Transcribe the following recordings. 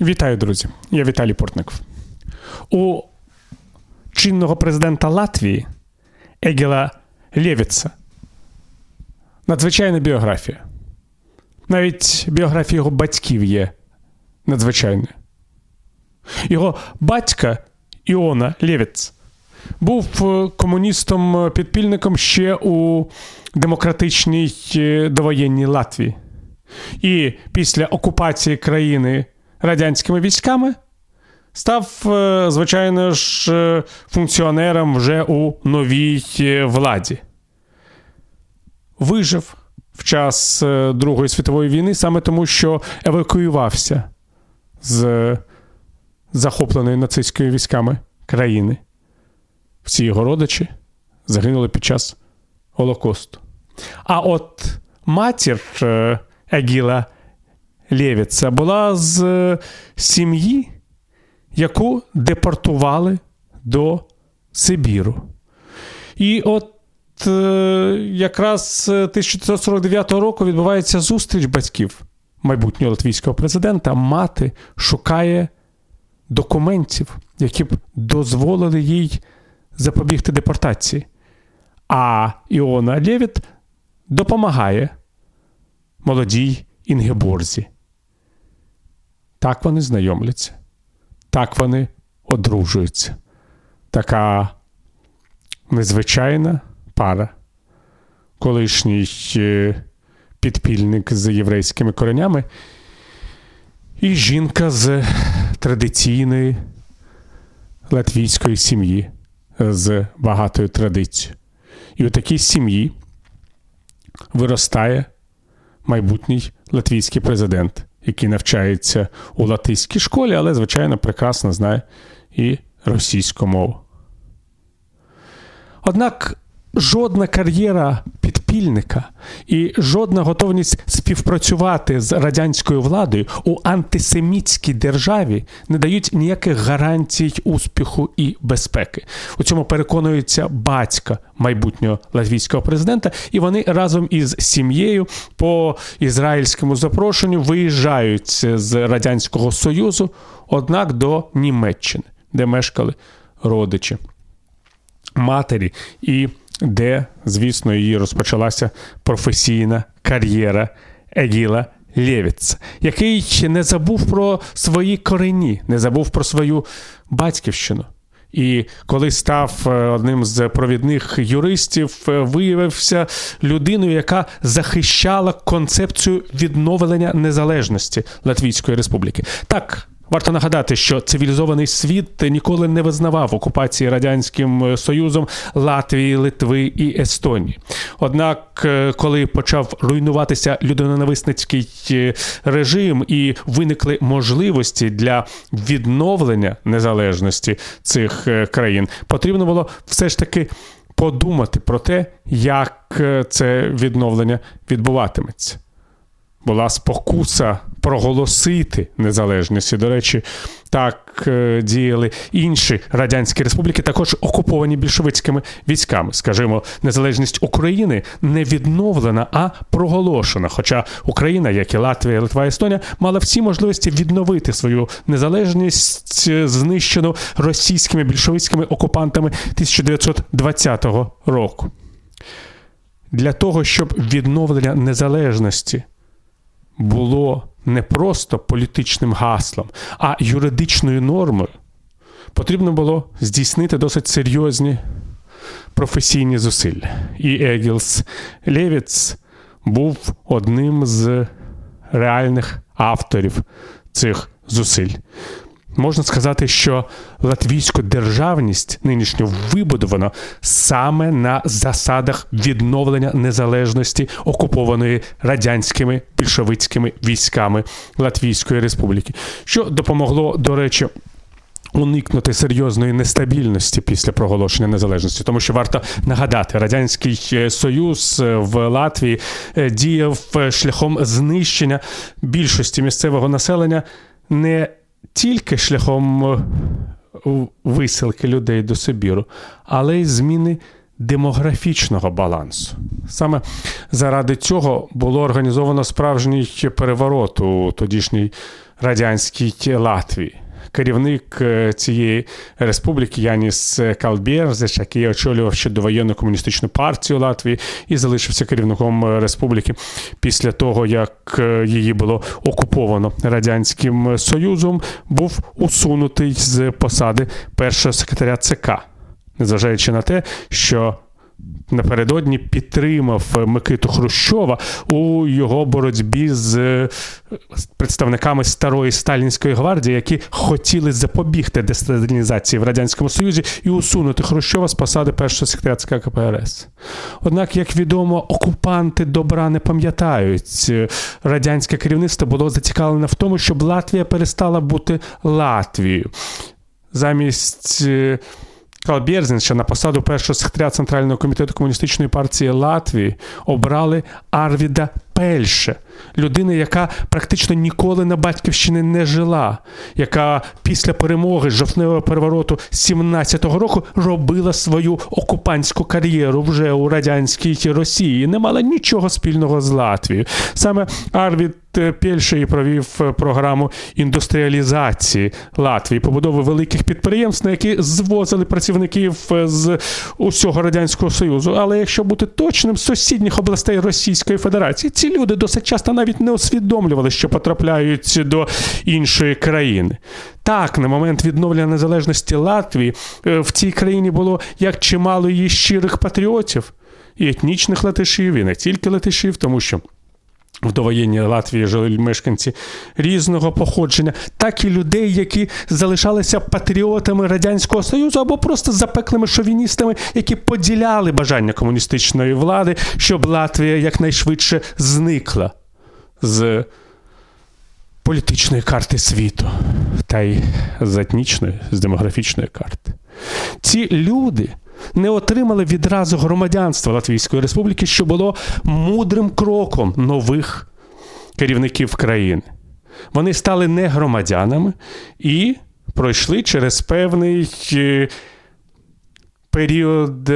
Вітаю, друзі! Я Віталій Портников. У чинного президента Латвії Егіла Лєвіца надзвичайна біографія. Навіть біографія його батьків є надзвичайною. Його батька Іона Лєвіц був комуністом-підпільником ще у демократичній е, довоєнній Латвії. І після окупації країни радянськими військами став, е, звичайно ж, е, функціонером вже у новій е, владі. Вижив в час Другої світової війни саме тому, що евакуювався з захопленої нацистськими військами країни. Всі його родичі загинули під час Голокосту. А от матір Егіла Лєвіца була з сім'ї, яку депортували до Сибіру. І от е, якраз 1949 року відбувається зустріч батьків майбутнього латвійського президента. Мати шукає документів, які б дозволили їй запобігти депортації. А Іона Лєвіт допомагає молодій Інгеборзі. Так вони знайомляться, так вони одружуються. Така незвичайна пара, колишній е, підпільник з єврейськими коренями, і жінка з традиційної латвійської сім'ї з багатою традицією. І у такій сім'ї виростає майбутній латвійський президент який навчається у латиській школі, але, звичайно, прекрасно знає і російську мову. Однак жодна кар'єра підпільника і жодна готовність співпрацювати з радянською владою у антисемітській державі не дають ніяких гарантій успіху і безпеки. У цьому переконується батька майбутнього латвійського президента, і вони разом із сім'єю по ізраїльському запрошенню виїжджають з радянського союзу, однак до Німеччини, де мешкали родичі матері. І де, звісно, її розпочалася професійна кар'єра Егіла Лєвіц, який не забув про свої корені, не забув про свою батьківщину. І коли став е, одним з провідних юристів, е, виявився людиною, яка захищала концепцію відновлення незалежності Латвійської Республіки. Так, Варто нагадати, що цивілізований світ ніколи не визнавав окупації радянським е, союзом Латвії, Литви і Естонії. Однак, е, коли почав руйнуватися людиноненависницький е, режим і виникли можливості для відновлення незалежності цих країн, потрібно було все ж таки подумати про те, як це відновлення відбуватиметься була спокуса проголосити незалежність. До речі, так е, діяли інші радянські республіки, також окуповані більшовицькими військами. Скажімо, незалежність України не відновлена, а проголошена. Хоча Україна, як і Латвія, Литва Естонія, мала всі можливості відновити свою незалежність, е, знищену російськими більшовицькими окупантами 1920 року. Для того, щоб відновлення незалежності було не просто політичним гаслом, а юридичною нормою, потрібно було здійснити досить серйозні професійні зусилля. І Егілс Левіц був одним з реальних авторів цих зусиль. Можна сказати, що латвійську державність нинішню вибудовано саме на засадах відновлення незалежності окупованої радянськими більшовицькими військами Латвійської Республіки, що допомогло, до речі. Уникнути серйозної нестабільності після проголошення незалежності, тому що варто нагадати, радянський е, союз е, в Латвії е, діяв шляхом знищення більшості місцевого населення не тільки шляхом е, висилки людей до Сибіру, але й зміни демографічного балансу. Саме заради цього було організовано справжній переворот у тодішній радянській Латвії. Керівник е, цієї республіки Яніс Калбєрзеш, який очолював ще довоєнну комуністичну партію Латвії і залишився керівником республіки після того, як е, її було окуповано радянським союзом, був усунутий з посади першого секретаря ЦК незважаючи на те, що напередодні підтримав Микиту Хрущова у його боротьбі з представниками старої сталінської гвардії, які хотіли запобігти десталінізації в радянському союзі і усунути Хрущова з посади першого секретаря КПРС. Однак, як відомо, окупанти добра не пам'ятають. Радянське керівництво було зацікавлене в тому, щоб Латвія перестала бути Латвією. Замість Карл Бєрзін, що на посаду першого секретаря Центрального комітету комуністичної партії Латвії обрали Арвіда Пельше, людина, яка практично ніколи на батьківщині не жила, яка після перемоги жовтневого перевороту 17-го року робила свою окупантську кар'єру вже у радянській Росії, не мала нічого спільного з Латвією. Саме Арвід Пельше і провів програму індустріалізації Латвії, побудови великих підприємств, на які звозили працівників з усього радянського союзу. Але якщо бути точним, сусідніх областей Російської Федерації ці люди досить часто навіть не усвідомлювали, що потрапляють до іншої країни. Так, на момент відновлення незалежності Латвії е, в цій країні було як чимало її щирих патріотів і етнічних латишів, і не тільки латишів, тому що. В довоєнній Латвії жили мешканці різного походження, так і людей, які залишалися патріотами Радянського Союзу або просто запеклими шовіністами, які поділяли бажання комуністичної влади, щоб Латвія якнайшвидше зникла з політичної карти світу, та й з етнічної, з демографічної карти. Ці люди не отримали відразу громадянства Латвійської Республіки, що було мудрим кроком нових керівників країни. Вони стали не громадянами і пройшли через певний е, період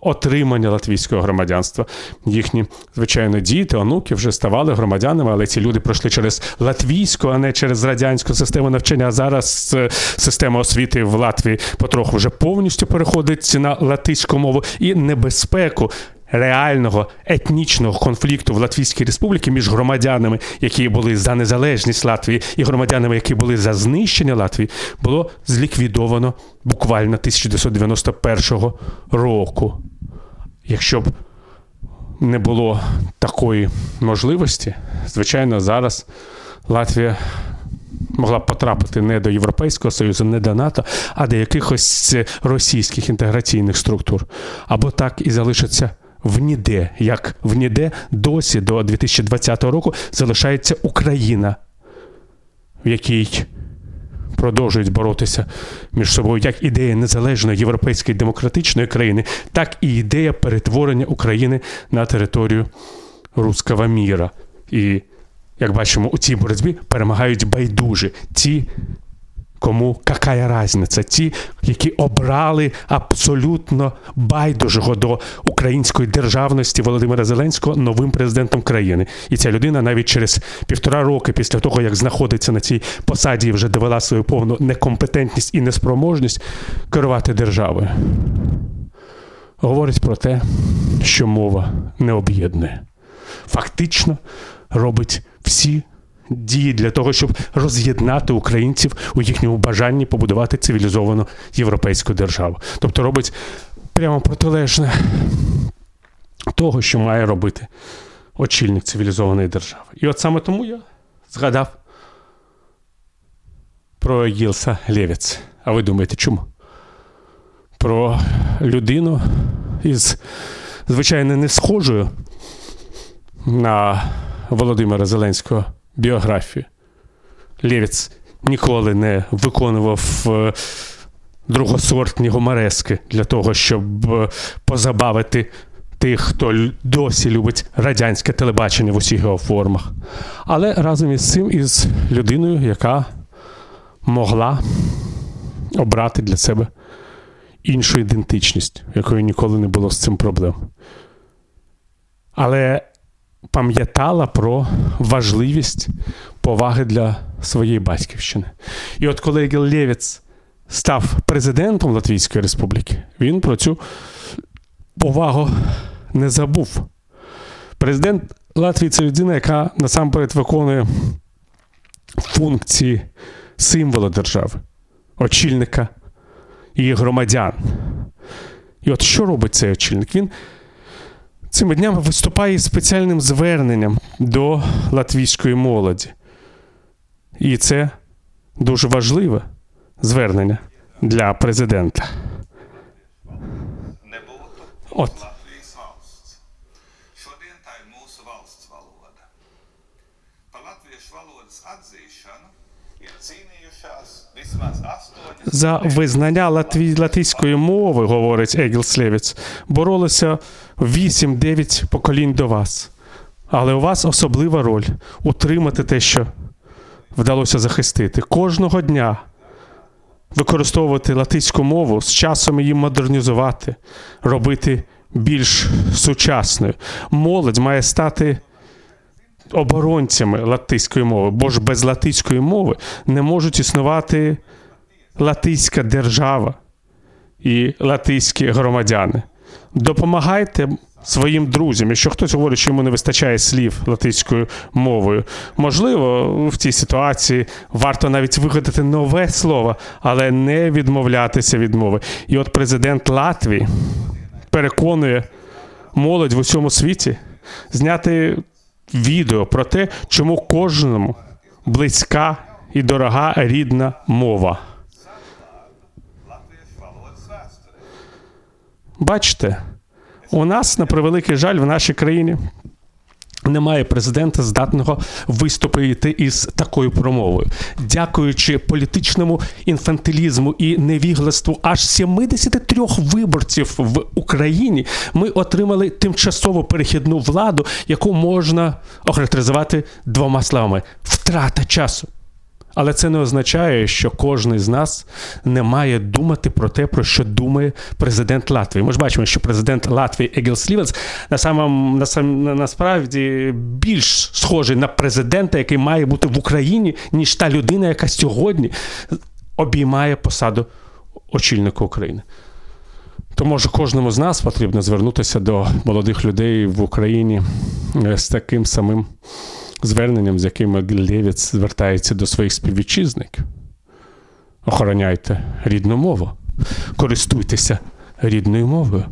отримання латвійського громадянства. Їхні, звичайно, діти, онуки вже ставали громадянами, але ці люди пройшли через латвійську, а не через радянську систему навчання. А зараз е, система освіти в Латвії потроху вже повністю переходить на латиську мову і небезпеку реального етнічного конфлікту в Латвійській Республіці між громадянами, які були за незалежність Латвії, і громадянами, які були за знищення Латвії, було зліквідовано буквально 1991 року. Якщо б не було такої можливості, звичайно, зараз Латвія. Могла б потрапити не до Європейського Союзу, не до НАТО, а до якихось російських інтеграційних структур. Або так і залишиться в ніде, як в ніде досі до 2020 року залишається Україна, в якій продовжують боротися між собою як ідея незалежної європейської демократичної країни, так і ідея перетворення України на територію руського міра. І як бачимо, у цій боротьбі перемагають байдужі ті, Кому какая різниця? Ті, які обрали абсолютно байдужого до української державності Володимира Зеленського новим президентом країни. І ця людина навіть через півтора роки після того, як знаходиться на цій посаді, вже довела свою повну некомпетентність і неспроможність керувати державою. Говорить про те, що мова не об'єднує. Фактично робить всі дії для того, щоб роз'єднати українців у їхньому бажанні побудувати цивілізовану європейську державу. Тобто робить прямо протилежне того, що має робити очільник цивілізованої держави. І от саме тому я згадав про Єлса Лєвіц. А ви думаєте, чому? Про людину із, звичайно, не схожою на Володимира Зеленського біографію. Лєвіц ніколи не виконував е, другосортні гумарески для того, щоб е, позабавити тих, хто досі любить радянське телебачення в усіх його формах. Але разом із цим із людиною, яка могла обрати для себе іншу ідентичність, якої ніколи не було з цим проблем. Але пам'ятала про важливість поваги для своєї батьківщини. І от коли Лєвіц став президентом Латвійської Республіки, він про цю повагу не забув. Президент Латвії це людина, яка насамперед виконує функції символа держави, очільника і громадян. І от що робить цей очільник? Він цими днями виступає із спеціальним зверненням до латвійської молоді. І це дуже важливе звернення для президента. cīnījušās vismaz astoņas За визнання латві... латвійської мови, говорить Егіл Слєвіц, боролися 8-9 поколінь до вас. Але у вас особлива роль утримати те, що вдалося захистити. Кожного дня використовувати латиську мову, з часом її модернізувати, робити більш сучасною. Молодь має стати оборонцями латиської мови, бо ж без латиської мови не можуть існувати латиська держава і латиські громадяни. Допомагайте своїм друзям. Якщо хтось говорить, що йому не вистачає слів латиською мовою, можливо, в цій ситуації варто навіть вигадати нове слово, але не відмовлятися від мови. І от президент Латвії переконує молодь в усьому світі зняти відео про те, чому кожному близька і дорога рідна мова. Бачите, у нас, на превеликий жаль, в нашій країні немає президента, здатного виступити із такою промовою. Дякуючи політичному інфантилізму і невігластву аж 73 виборців в Україні, ми отримали тимчасову перехідну владу, яку можна охарактеризувати двома словами: втрата часу. Але це не означає, що кожен з нас не має думати про те, про що думає президент Латвії. Ми ж бачимо, що президент Латвії Егіл Слівенс на самом, на сам, насправді більш схожий на президента, який має бути в Україні, ніж та людина, яка сьогодні обіймає посаду очільника України. То може кожному з нас потрібно звернутися до молодих людей в Україні е, з таким самим зверненням, з яким Лєвіц звертається до своїх співвітчизників. Охороняйте рідну мову, користуйтеся рідною мовою.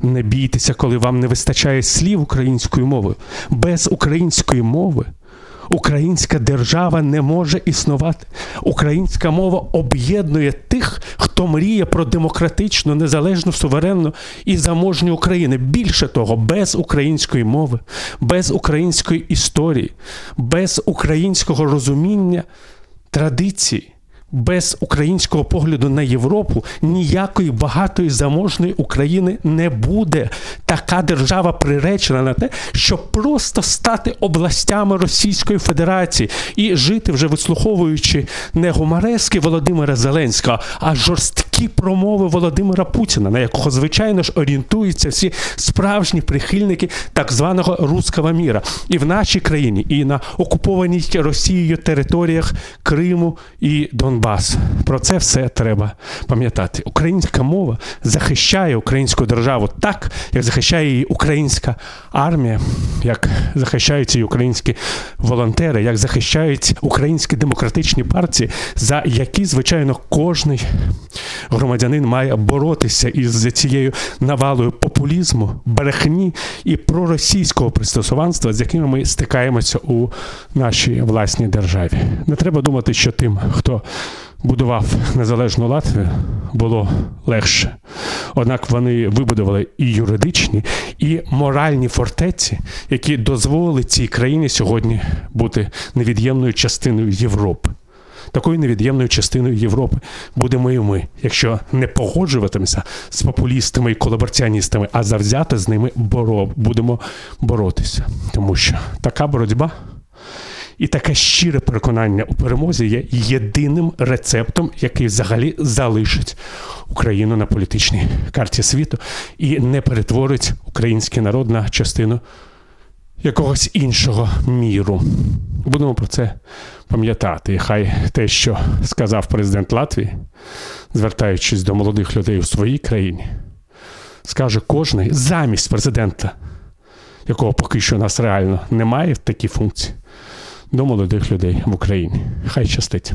Не бійтеся, коли вам не вистачає слів українською мовою. Без української мови українська держава не може існувати. Українська мова об'єднує тих, хто мріє про демократичну, незалежну, суверенну і заможню Україну. Більше того, без української мови, без української історії, без українського розуміння традицій. Без українського погляду на Європу ніякої багатої заможної України не буде. Така держава приречена на те, щоб просто стати областями Російської Федерації і жити, вже вислуховуючи не гумарески Володимира Зеленського, а жорсткі промови Володимира Путіна, на якого, звичайно ж, орієнтуються всі справжні прихильники так званого руского міра. І в нашій країні, і на окупованій Росією територіях Криму і Донбасу. Про це все треба пам'ятати. Українська мова захищає українську державу так, як захищає її українська армія, як захищають її українські волонтери, як захищають українські демократичні партії, за які, звичайно, кожний громадянин має боротися із цією навалою популізму, брехні і проросійського пристосуванства, з якими ми стикаємося у нашій власній державі. Не треба думати, що тим, хто будував незалежну Латвію, було легше. Однак вони вибудували і юридичні, і моральні фортеці, які дозволили цій країні сьогодні бути невід'ємною частиною Європи. Такою невід'ємною частиною Європи будемо і ми, якщо не погоджуватимемося з популістами і колабораціоністами, а завзято з ними боро, будемо боротися. Тому що така боротьба І таке щире переконання у перемозі є єдиним рецептом, який взагалі залишить Україну на політичній карті світу і не перетворить український народ на частину якогось іншого міру. Будемо про це пам'ятати. І хай те, що сказав президент Латвії, звертаючись до молодих людей у своїй країні, скаже кожний замість президента, якого поки що у нас реально немає в такій функції, до молодих людей в Україні. Хай щастить.